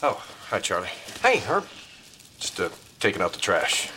Oh, hi, Charlie. Hey, Herb. Just uh, taking out the trash.